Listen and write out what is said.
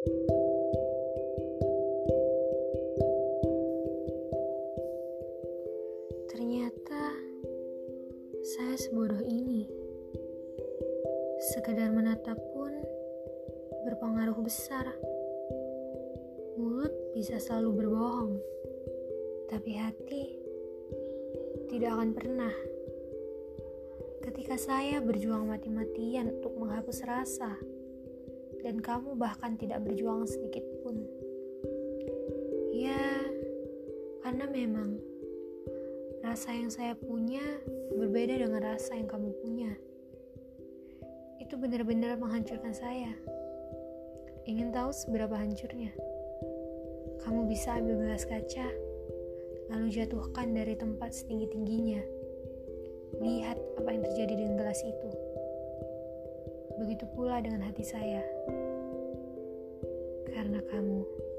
Ternyata saya sebodoh ini. Sekedar menatap pun berpengaruh besar. Mulut bisa selalu berbohong, tapi hati tidak akan pernah. Ketika saya berjuang mati-matian untuk menghapus rasa, dan kamu bahkan tidak berjuang sedikit pun. Ya, karena memang Rasa yang saya punya berbeda dengan rasa yang kamu punya. Itu benar-benar menghancurkan saya. Ingin tahu seberapa hancurnya? Kamu bisa ambil gelas kaca, lalu jatuhkan dari tempat setinggi-tingginya. Lihat apa yang terjadi dengan gelas itu. Begitu pula dengan hati saya. Karena kamu.